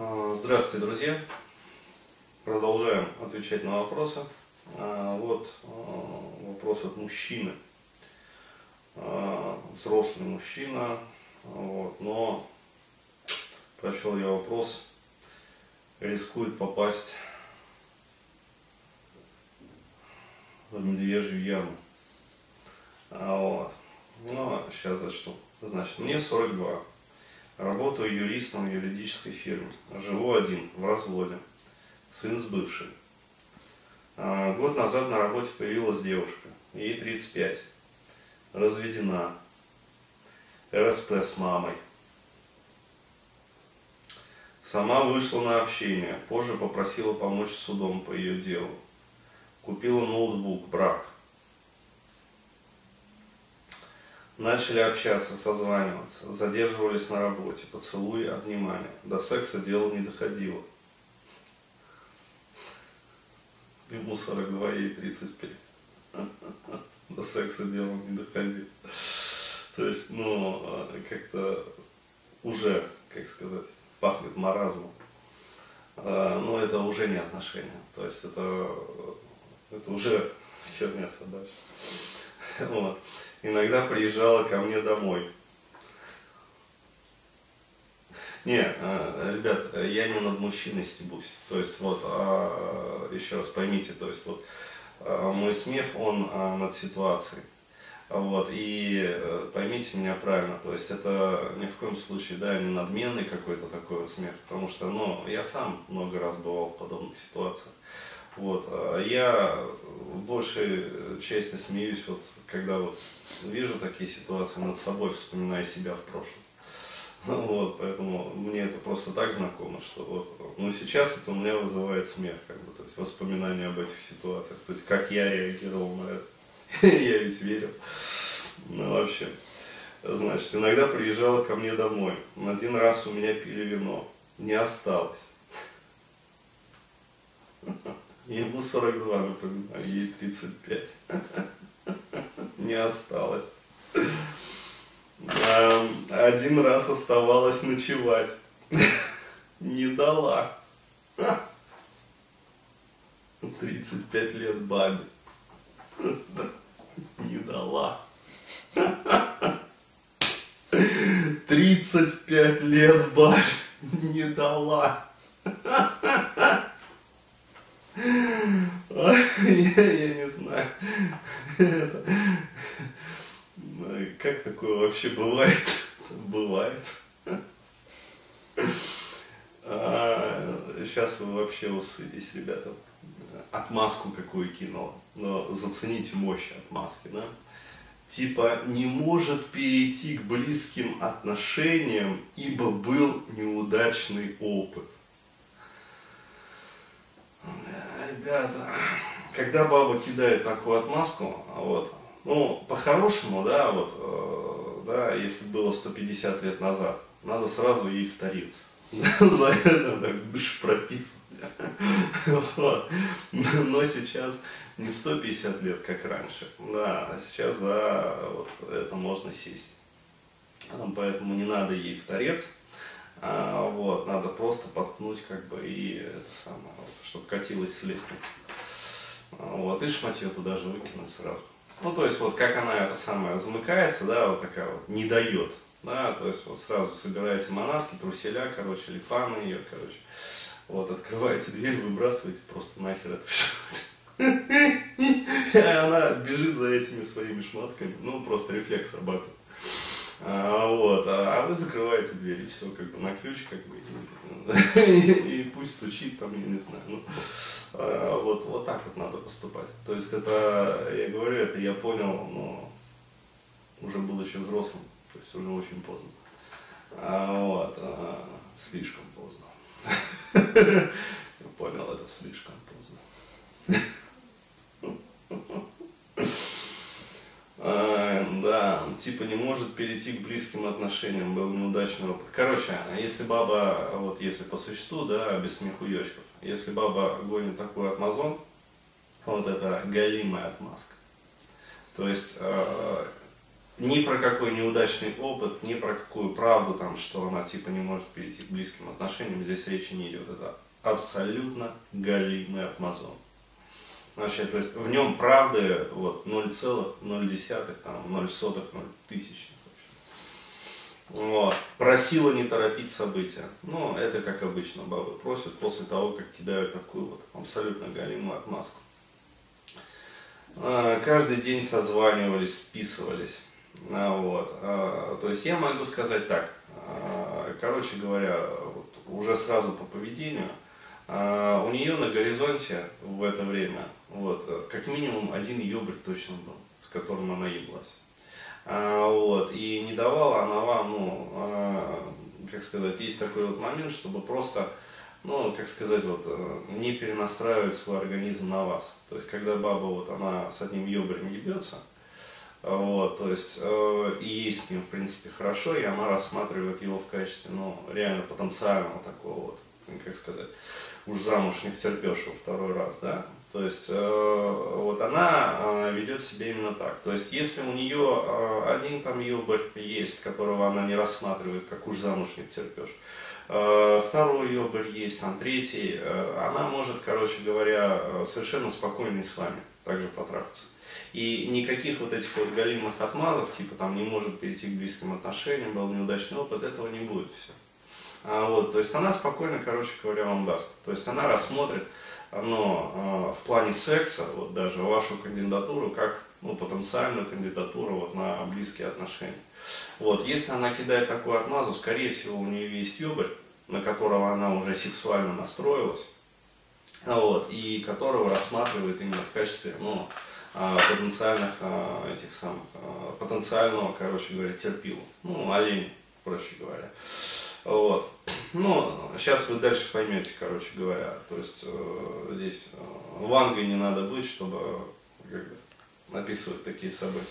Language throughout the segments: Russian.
А, здравствуйте, друзья! Продолжаем отвечать на вопросы. А, вот а, вопрос от мужчины. Взрослый мужчина, вот, но прочел я вопрос, рискует попасть в медвежью яму. Вот. Ну, сейчас зачту. Значит, мне 42. Работаю юристом в юридической фирме. Живу один, в разводе. Сын с бывшей. А, год назад на работе появилась девушка. Ей 35. Разведена. РСП с мамой. Сама вышла на общение. Позже попросила помочь судом по ее делу. Купила ноутбук, брак. Начали общаться, созваниваться, задерживались на работе, поцелуи, обнимания. До секса дело не доходило. Ему 42, ей 35. До секса дело не доходило. То есть, ну, как-то уже, как сказать, пахнет маразмом. А, но это уже не отношения. То есть это, это уже херня собачья. Вот иногда приезжала ко мне домой. Не, э, ребят, я не над мужчиной стебусь. То есть вот, а, еще раз поймите, то есть вот а, мой смех, он а, над ситуацией. Вот, и э, поймите меня правильно, то есть это ни в коем случае, да, не надменный какой-то такой вот смех, потому что, ну, я сам много раз бывал в подобных ситуациях. Вот, я в большей части смеюсь вот когда вот вижу такие ситуации над собой, вспоминая себя в прошлом. Вот, поэтому мне это просто так знакомо, что вот, ну сейчас это у меня вызывает смех, как бы, то есть воспоминания об этих ситуациях, то есть как я реагировал на это. я ведь верил. Ну, вообще. Значит, иногда приезжала ко мне домой. Один раз у меня пили вино. Не осталось. Ему 42, напоминаю, ей 35 не осталось. Один раз оставалось ночевать. Не дала. 35 лет бабе. Не дала. 35 лет бабе не дала. Я, не знаю. Ну как такое вообще бывает? Бывает. А, сейчас вы вообще усыдись, ребята. Отмазку какую кинул. Но зацените мощь отмазки, да? Типа не может перейти к близким отношениям, ибо был неудачный опыт. Ребята, когда баба кидает такую отмазку, вот, ну, по-хорошему, да, вот, э, да, если было 150 лет назад, надо сразу ей вториться. За это так душ прописывать. Но сейчас не 150 лет, как раньше, да, а сейчас за это можно сесть. Поэтому не надо ей вторец, а, вот, надо просто подкнуть, как бы, и это самое, вот, чтобы катилась с лестницы. А, вот, и шматье туда же выкинуть сразу. Ну, то есть, вот как она это самое замыкается, да, вот такая вот, не дает, да, то есть, вот сразу собираете манатки, труселя, короче, лифаны ее, короче, вот, открываете дверь, выбрасываете просто нахер это все. Она бежит за этими своими шматками, ну, просто рефлекс работает. А, вот, а, а вы закрываете дверь, и все, как бы на ключ, как бы, и, и пусть стучит там, я не знаю. Ну, а, вот, вот так вот надо поступать. То есть это, я говорю, это я понял, но уже будучи взрослым, то есть уже очень поздно. А, вот, а, слишком поздно. Я понял, это слишком поздно. А, да, типа не может перейти к близким отношениям, был неудачный опыт. Короче, если баба, вот если по существу, да, без смехуёчков, если баба гонит такой отмазон, вот это галимая отмазка. То есть, э, ни про какой неудачный опыт, ни про какую правду, там, что она типа не может перейти к близким отношениям, здесь речи не идет. Это абсолютно галимый обмазон. Вообще, то есть в нем правды вот 0,0, там 0 сотых, 0 тысячных. Вот. Просила не торопить события. Ну, это как обычно бабы просят после того, как кидают такую вот абсолютно галимую отмазку. А, каждый день созванивались, списывались. А, вот. А, то есть я могу сказать так. Короче говоря, вот уже сразу по поведению, у нее на горизонте в это время вот, как минимум один ёбрь точно был, с которым она еблась. Вот, и не давала она вам, ну, как сказать, есть такой вот момент, чтобы просто ну, как сказать, вот, э, не перенастраивать свой организм на вас. То есть, когда баба, вот, она с одним ёбрем ебется, вот, то есть, э, и есть с ним, в принципе, хорошо, и она рассматривает его в качестве, ну, реально потенциального такого вот, как сказать, уж замуж не втерпешь во второй раз, да, то есть э, вот она э, ведет себя именно так. То есть если у нее э, один там юбарь есть, которого она не рассматривает, как уж замуж не втерпешь, Э, второй ёбарь есть, там третий, э, она может, короче говоря, э, совершенно спокойно с вами также потрахаться. И никаких вот этих вот галимых отмазов, типа там не может перейти к близким отношениям, был неудачный опыт, этого не будет все. А, вот, то есть она спокойно, короче говоря, вам даст. То есть она рассмотрит, но в плане секса, вот даже вашу кандидатуру, как ну, потенциальную кандидатуру вот, на близкие отношения. Вот, если она кидает такую отмазу, скорее всего, у нее есть юбарь, на которого она уже сексуально настроилась, вот, и которого рассматривает именно в качестве ну, а, потенциальных а, этих самых, а, потенциального, короче говоря, терпила. Ну, олень, проще говоря. Вот. Ну, сейчас вы дальше поймете, короче говоря. То есть э, здесь э, вангой не надо быть, чтобы как бы, описывать такие события.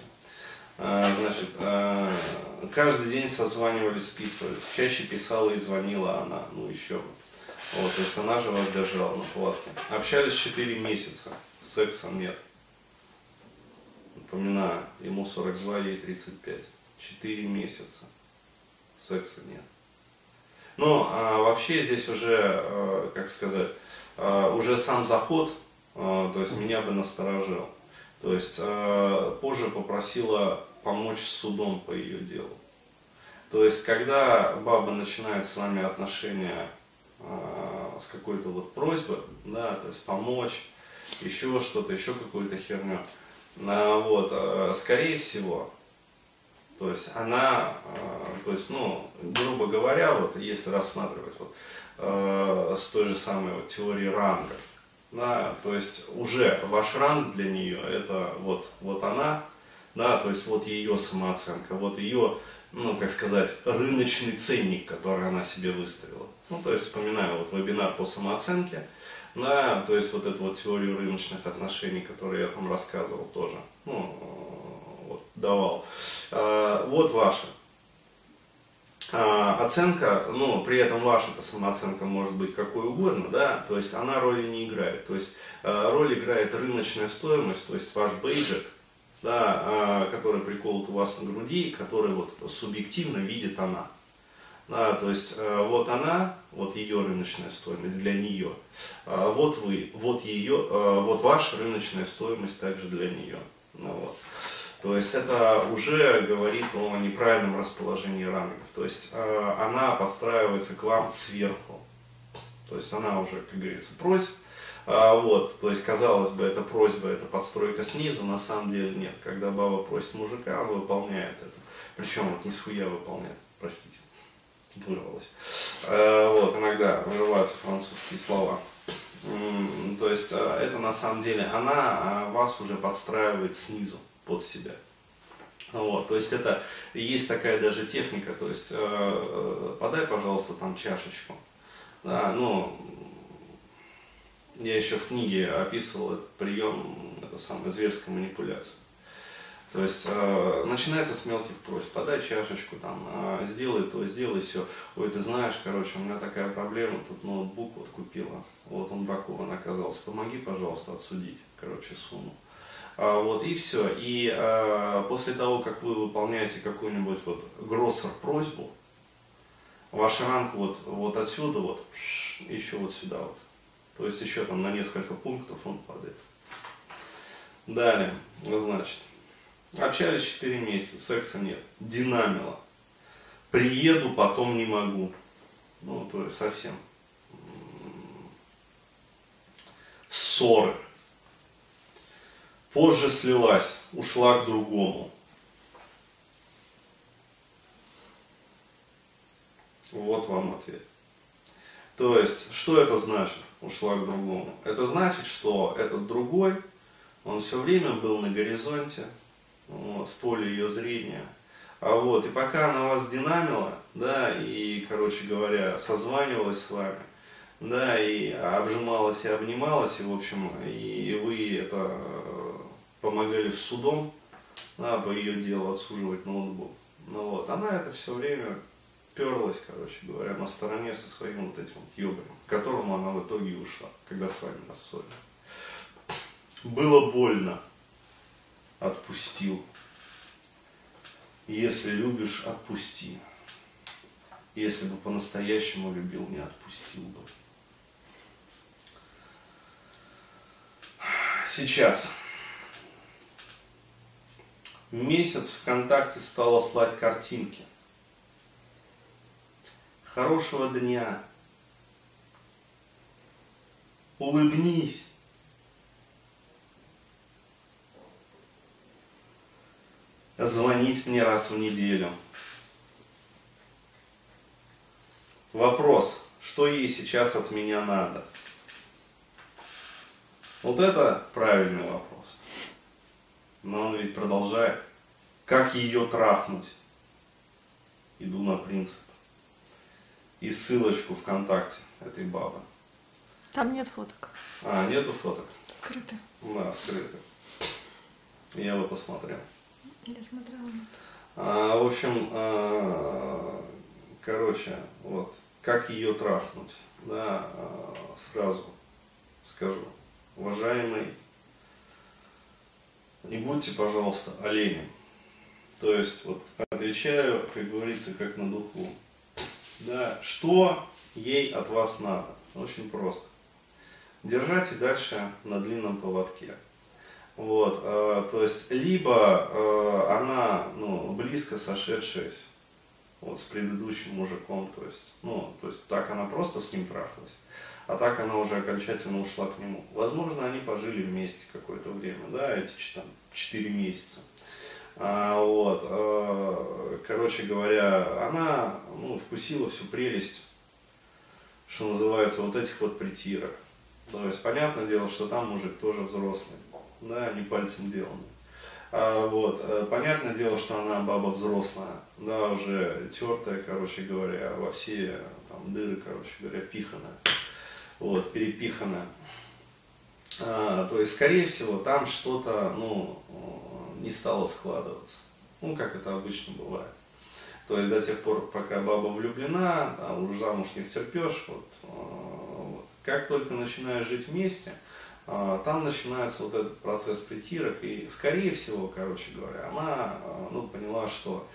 А, значит, а, каждый день созванивались, списывались. Чаще писала и звонила она, ну еще бы. Вот, то есть она же вас держала на платке. Общались 4 месяца, секса нет. Напоминаю, ему 42, ей 35. 4 месяца, секса нет. Ну, а вообще здесь уже, а, как сказать, уже сам заход, то есть меня бы насторожил. То есть э, позже попросила помочь с судом по ее делу. То есть, когда баба начинает с вами отношения э, с какой-то вот просьбой, да, то есть помочь, еще что-то, еще какую-то херню, э, вот, э, скорее всего, то есть она, э, то есть, ну, грубо говоря, вот если рассматривать вот, э, с той же самой вот теорией рангов, да, то есть уже ваш ранг для нее это вот, вот она, да, то есть вот ее самооценка, вот ее, ну, как сказать, рыночный ценник, который она себе выставила. Ну, то есть вспоминаю вот вебинар по самооценке, да, то есть вот эту вот теорию рыночных отношений, которую я там рассказывал тоже, ну, вот, давал. А, вот ваша. А, оценка, ну, при этом ваша-то самооценка может быть какой угодно, да, то есть она роли не играет. То есть а, роль играет рыночная стоимость, то есть ваш бейджик, да, а, который приколот у вас на груди, который вот субъективно видит она. Да, то есть вот она, вот ее рыночная стоимость для нее, вот вы, вот ее, вот ваша рыночная стоимость также для нее. Ну, вот. То есть это уже говорит о неправильном расположении рангов. То есть э, она подстраивается к вам сверху. То есть она уже, как говорится, просит. А, вот, то есть, казалось бы, это просьба, это подстройка снизу, на самом деле нет. Когда баба просит мужика, он выполняет это. Причем вот не схуя выполняет, простите, вырвалось. А, вот, иногда вырываются французские слова. То есть, э, это на самом деле, она вас уже подстраивает снизу под себя. Вот, то есть это есть такая даже техника, то есть э, э, подай, пожалуйста, там чашечку. Да, ну, я еще в книге описывал этот прием, это самая зверская манипуляция. То есть э, начинается с мелких просьб, подай чашечку, там, э, сделай то, сделай все. Ой, ты знаешь, короче, у меня такая проблема, тут ноутбук вот купила, вот он бракован оказался, помоги, пожалуйста, отсудить, короче, сумму. А, вот, и все. И а, после того, как вы выполняете какую-нибудь вот гроссер просьбу, ваш ранг вот, вот отсюда вот, еще вот сюда вот. То есть еще там на несколько пунктов он падает. Далее, значит, общались 4 месяца, секса нет. Динамило. Приеду, потом не могу. Ну, то есть совсем. Ссоры. Позже слилась, ушла к другому. Вот вам ответ. То есть, что это значит, ушла к другому? Это значит, что этот другой, он все время был на горизонте, вот, в поле ее зрения. А вот, и пока она вас динамила, да, и, короче говоря, созванивалась с вами, да, и обжималась и обнималась, и, в общем, и вы это помогали с судом, да, по ее делу отсуживать ноутбук. Ну вот, она это все время перлась, короче говоря, на стороне со своим вот этим вот йогаем, к которому она в итоге ушла, когда с вами рассорили. Было больно. Отпустил. Если любишь, отпусти. Если бы по-настоящему любил, не отпустил бы. Сейчас месяц ВКонтакте стала слать картинки. Хорошего дня. Улыбнись. Звонить мне раз в неделю. Вопрос, что ей сейчас от меня надо? Вот это правильный вопрос. Но он ведь продолжает. Как ее трахнуть? Иду на принцип. И ссылочку ВКонтакте этой бабы. Там нет фоток. А, нету фоток? Скрыты. Да, скрыты. Я бы посмотрел. Я смотрела. А, в общем, а, короче, вот, как ее трахнуть, да, а, сразу скажу. Уважаемый не будьте, пожалуйста, оленем. То есть, вот отвечаю, как говорится, как на духу. Да, что ей от вас надо? Очень просто. Держать и дальше на длинном поводке. Вот, э, то есть, либо э, она ну, близко сошедшая вот, с предыдущим мужиком, то есть, ну, то есть так она просто с ним трахалась а так она уже окончательно ушла к нему. Возможно, они пожили вместе какое-то время, да, эти там, 4 месяца. А, вот, а, короче говоря, она ну, вкусила всю прелесть, что называется, вот этих вот притирок. То есть, понятное дело, что там мужик тоже взрослый, да, не пальцем деланный. А, вот, э, понятное дело, что она баба взрослая, да, уже тертая, короче говоря, во все там дыры, короче говоря, пиханая вот, перепихано. А, то есть, скорее всего, там что-то ну, не стало складываться. Ну, как это обычно бывает. То есть до тех пор, пока баба влюблена, а уж замуж не втерпешь, вот, а, вот. как только начинаешь жить вместе, а, там начинается вот этот процесс притирок, и скорее всего, короче говоря, она ну, поняла, что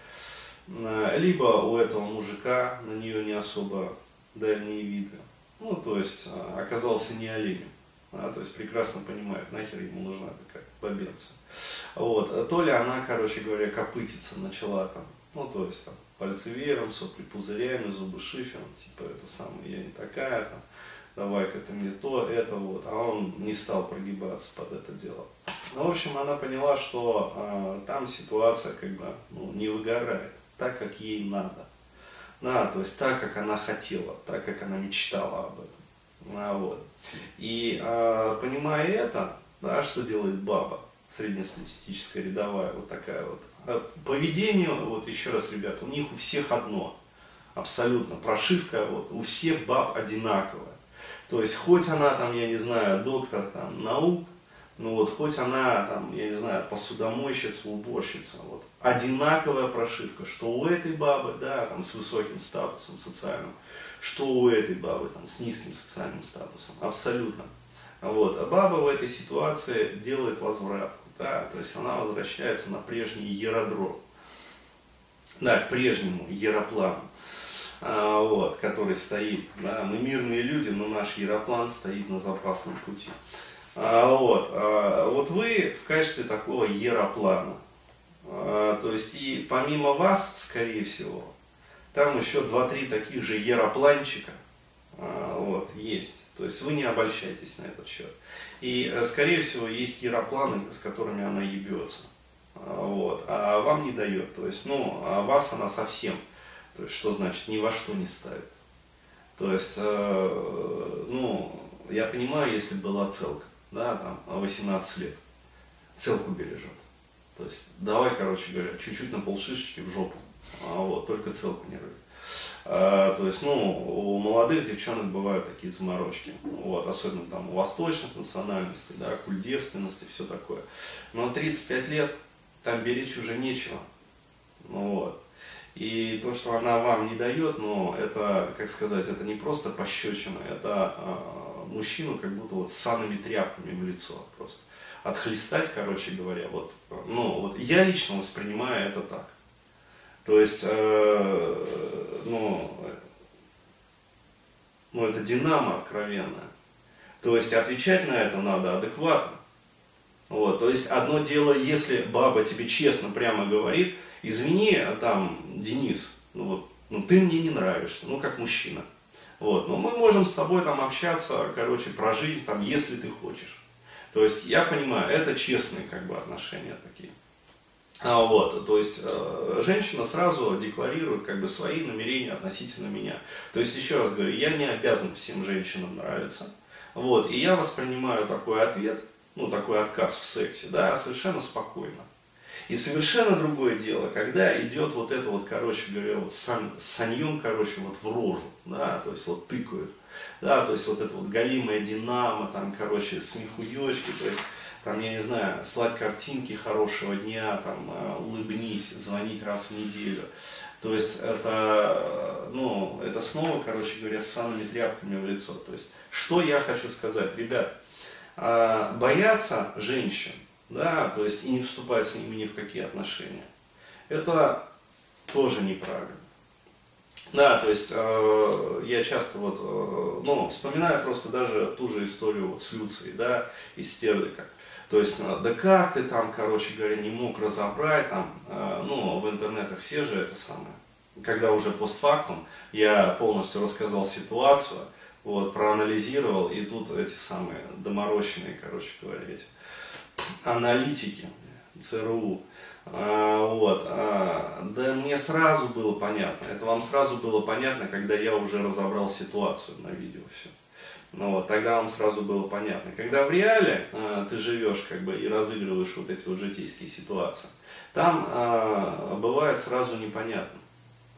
либо у этого мужика на нее не особо дальние виды, ну, то есть а, оказался не оленем. А, то есть прекрасно понимает, нахер ему нужна такая бабенца. Вот. То ли она, короче говоря, копытиться начала там, ну, то есть там, пальцы веером, сопли пузырями, зубы шифером, типа это самое, я не такая там, давай-ка ты мне то, это вот, а он не стал прогибаться под это дело. Ну, в общем, она поняла, что э, там ситуация как бы ну, не выгорает так, как ей надо. Да, то есть так, как она хотела, так, как она мечтала об этом. А, вот. И а, понимая это, да, что делает баба, среднестатистическая рядовая, вот такая вот. А, поведение, вот еще раз, ребята, у них у всех одно, абсолютно, прошивка вот, у всех баб одинаковая. То есть, хоть она там, я не знаю, доктор там, наук, ну вот, хоть она там, я не знаю, посудомойщица, уборщица, вот, одинаковая прошивка, что у этой бабы, да, там, с высоким статусом социальным, что у этой бабы, там, с низким социальным статусом, абсолютно. Вот. А баба в этой ситуации делает возврат, да, то есть она возвращается на прежний яродром, да, к прежнему яроплану, а, вот, который стоит, да, мы мирные люди, но наш яроплан стоит на запасном пути. А, вот, а, вот вы в качестве такого яроплана, а, то есть и помимо вас, скорее всего, там еще два-три таких же яропланчика, вот, есть. То есть вы не обольщайтесь на этот счет. И, э, скорее всего, есть яропланы, с которыми она ебется. Вот, а вам не дает. То есть, ну, а вас она совсем, то есть, что значит, ни во что не ставит. То есть, э, ну, я понимаю, если была целка, да, там, 18 лет, целку бережет. То есть, давай, короче говоря, чуть-чуть на полшишечки в жопу, а вот, только целку не рыбит. А, то есть, ну, у молодых девчонок бывают такие заморочки, вот, особенно там у восточных национальностей, да, культ девственности, все такое. Но 35 лет там беречь уже нечего, ну, вот. И то, что она вам не дает, ну, это, как сказать, это не просто пощечина, это э, мужчину как будто вот санными тряпками в лицо просто. Отхлестать, короче говоря, вот, ну, вот я лично воспринимаю это так. То есть, э, ну, ну, это динамо откровенное. То есть, отвечать на это надо адекватно. Вот, то есть, одно дело, если баба тебе честно прямо говорит, извини, там, Денис, ну вот, ну ты мне не нравишься, ну как мужчина. Вот, но мы можем с тобой там общаться, короче, про жизнь, там, если ты хочешь. То есть, я понимаю, это честные, как бы, отношения такие. А, вот, то есть э, женщина сразу декларирует как бы свои намерения относительно меня. То есть еще раз говорю, я не обязан всем женщинам нравиться. Вот, и я воспринимаю такой ответ, ну такой отказ в сексе, да, совершенно спокойно. И совершенно другое дело, когда идет вот это вот, короче говоря, вот сан, саньем, короче, вот в рожу, да, то есть вот тыкают, да, то есть вот это вот галимая динамо, там, короче, смехуёчки, то есть там, я не знаю, слать картинки хорошего дня, там, э, улыбнись, звонить раз в неделю. То есть это, ну, это снова, короче говоря, с самыми тряпками в лицо. То есть, что я хочу сказать, ребят, а, бояться женщин, да, то есть и не вступать с ними ни в какие отношения, это тоже неправильно. Да, то есть э, я часто вот, э, ну, вспоминаю просто даже ту же историю вот с Люцией, да, из Стердыка. То есть, э, да как там, короче говоря, не мог разобрать, там, э, ну, в интернетах все же это самое. Когда уже постфактум я полностью рассказал ситуацию, вот, проанализировал, и тут эти самые доморощенные, короче говоря, эти аналитики ЦРУ, а, вот, а, да мне сразу было понятно, это вам сразу было понятно, когда я уже разобрал ситуацию на видео все. Ну вот, тогда вам сразу было понятно. Когда в реале э, ты живешь как бы и разыгрываешь вот эти вот житейские ситуации, там э, бывает сразу непонятно.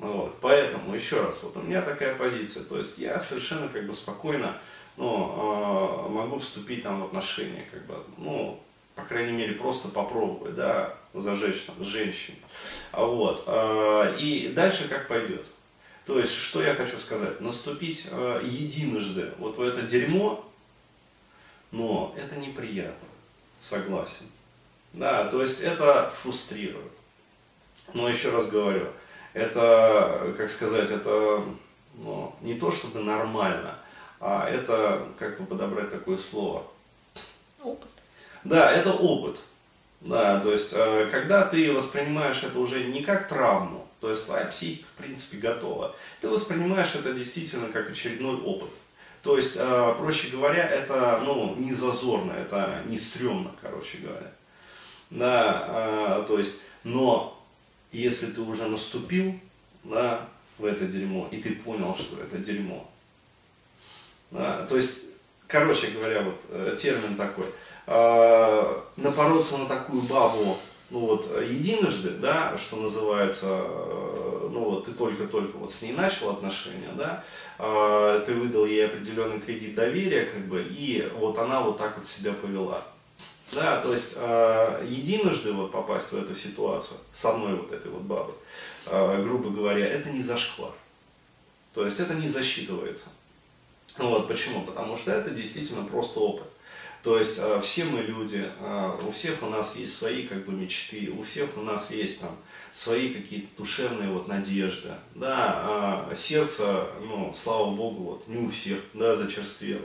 Вот, поэтому, еще раз, вот у меня такая позиция, то есть я совершенно как бы спокойно ну, э, могу вступить там в отношения, как бы, ну, по крайней мере, просто попробовать, да, зажечь там с женщиной. Вот, э, и дальше как пойдет. То есть, что я хочу сказать? Наступить э, единожды вот в это дерьмо, но это неприятно, согласен. Да, то есть это фрустрирует. Но еще раз говорю, это, как сказать, это ну, не то чтобы нормально, а это, как бы подобрать такое слово? Опыт. Да, это опыт. Да, то есть, э, когда ты воспринимаешь это уже не как травму, то есть твоя психика, в принципе, готова. Ты воспринимаешь это действительно как очередной опыт. То есть, э, проще говоря, это ну, не зазорно, это не стрёмно, короче говоря. Да, э, то есть, но если ты уже наступил да, в это дерьмо, и ты понял, что это дерьмо, да, то есть, короче говоря, вот термин такой, э, напороться на такую бабу ну вот, единожды, да, что называется, э, ну вот, ты только-только вот с ней начал отношения, да, э, ты выдал ей определенный кредит доверия, как бы, и вот она вот так вот себя повела. Да, то есть э, единожды вот попасть в эту ситуацию с одной вот этой вот бабой, грубо говоря, это не зашквар. То есть это не засчитывается. Вот почему? Потому что это действительно просто опыт. То есть э, все мы люди, э, у всех у нас есть свои как бы мечты, у всех у нас есть там свои какие-то душевные вот надежды. Да, а сердце, ну, слава богу, вот не у всех, да, зачерствело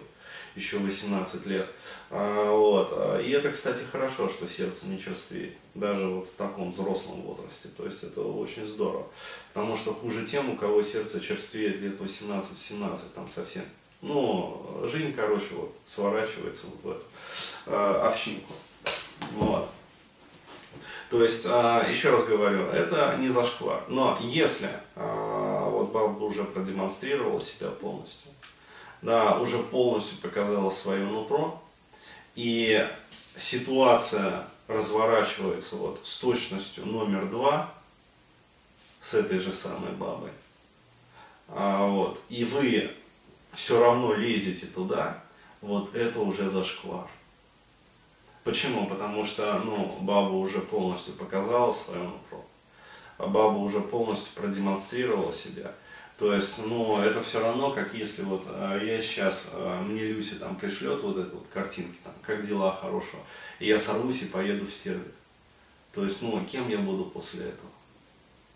еще 18 лет. А, вот. И это, кстати, хорошо, что сердце не черствеет, даже вот в таком взрослом возрасте. То есть это очень здорово. Потому что хуже тем, у кого сердце черствеет лет 18-17, там совсем. Ну, жизнь, короче, вот сворачивается вот в эту э, овчинку. Вот. То есть, а, еще раз говорю, это не зашквар. Но если а, вот Балба уже продемонстрировал себя полностью, да, уже полностью показала свое нутро, и ситуация разворачивается вот с точностью номер два с этой же самой бабой, а, вот, и вы все равно лезете туда, вот это уже зашквар. Почему? Потому что ну, баба уже полностью показала свое нутро, а баба уже полностью продемонстрировала себя. То есть, ну, это все равно, как если вот э, я сейчас, э, мне Люси там пришлет вот эти вот картинки, там, как дела хорошего, и я сорвусь и поеду в Стерлик. То есть, ну, кем я буду после этого?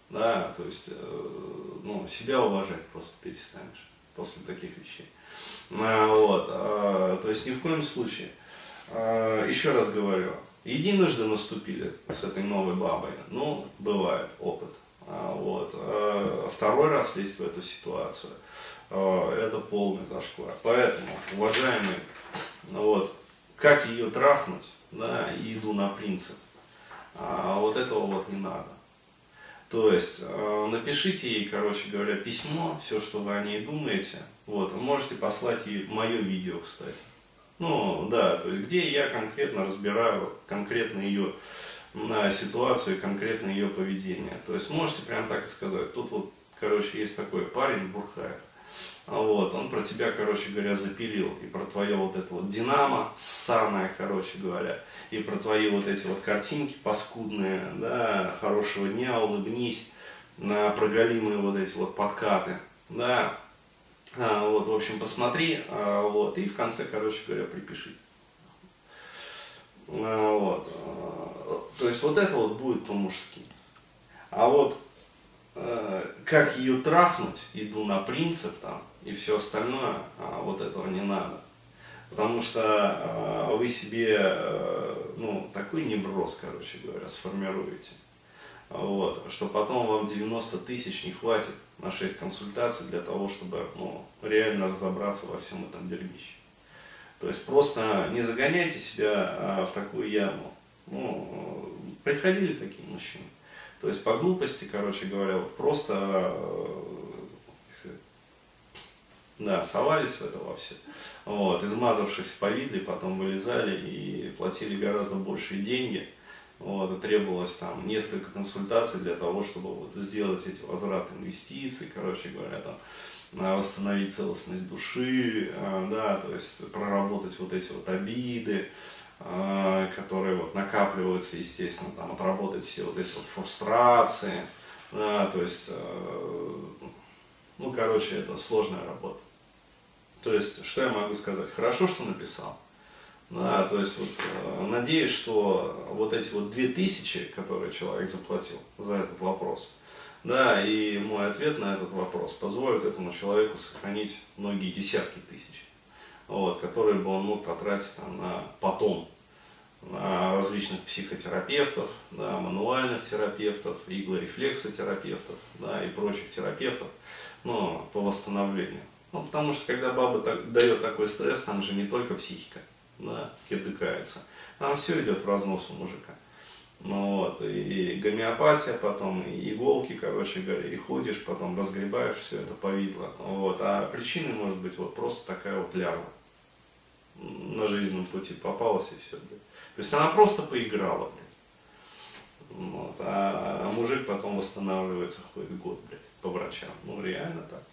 Да, то есть, э, ну, себя уважать просто перестанешь после таких вещей. А, вот, а, то есть, ни в коем случае. А, еще раз говорю, единожды наступили с этой новой бабой, ну, бывает опыт. А, вот. А, второй раз лезть в эту ситуацию, а, это полный зашквар. Поэтому, уважаемые, вот, как ее трахнуть, да, и иду на принцип. Вот этого вот не надо. То есть напишите ей, короче говоря, письмо, все, что вы о ней думаете. Вот, можете послать ей мое видео, кстати. Ну, да, то есть где я конкретно разбираю конкретно ее на ситуацию и конкретно ее поведение. То есть можете прям так и сказать. Тут вот, короче, есть такой парень Бурхаев. Вот, он про тебя, короче говоря, запилил. И про твое вот это вот динамо, ссаное, короче говоря. И про твои вот эти вот картинки паскудные, да, хорошего дня, улыбнись. На проголимые вот эти вот подкаты, да. А, вот, в общем, посмотри, а, вот, и в конце, короче говоря, припиши. А, вот. А, то есть вот это вот будет по-мужски. А вот э, как ее трахнуть, иду на принцип там и все остальное, а вот этого не надо. Потому что вы себе э, ну, такой невроз, короче говоря, сформируете. Вот, что потом вам 90 тысяч не хватит на 6 консультаций для того, чтобы ну, реально разобраться во всем этом дерьмище. То есть просто не загоняйте себя а, в такую яму. Ну, приходили такие мужчины. То есть по глупости, короче говоря, вот просто да, совались в это во все. Вот, измазавшись в повидле, потом вылезали и платили гораздо большие деньги. Вот, и требовалось там несколько консультаций для того, чтобы вот сделать эти возвраты инвестиций, короче говоря, там, восстановить целостность души, а, да, то есть проработать вот эти вот обиды, а, которые вот накапливаются, естественно, там, отработать все вот эти вот фрустрации, да, то есть, э, ну, короче, это сложная работа. То есть, что я могу сказать? Хорошо, что написал. Да, то есть, вот, э, надеюсь, что вот эти вот две тысячи, которые человек заплатил за этот вопрос, да, и мой ответ на этот вопрос позволит этому человеку сохранить многие десятки тысяч, вот, которые бы он мог потратить там, на потом, на различных психотерапевтов, да, мануальных терапевтов, иглорефлексотерапевтов да, и прочих терапевтов ну, по восстановлению. Ну, потому что когда баба так, дает такой стресс, там же не только психика да, кирдыкается, там все идет в разнос у мужика. Ну, вот, и гомеопатия потом, и иголки, короче говоря, и ходишь, потом разгребаешь все это повидло. Вот. А причиной может быть вот просто такая вот лярва на жизненном пути попалась и все. Блядь. То есть она просто поиграла, блядь. Вот. А, а мужик потом восстанавливается, ходит год, блядь, по врачам. Ну реально так.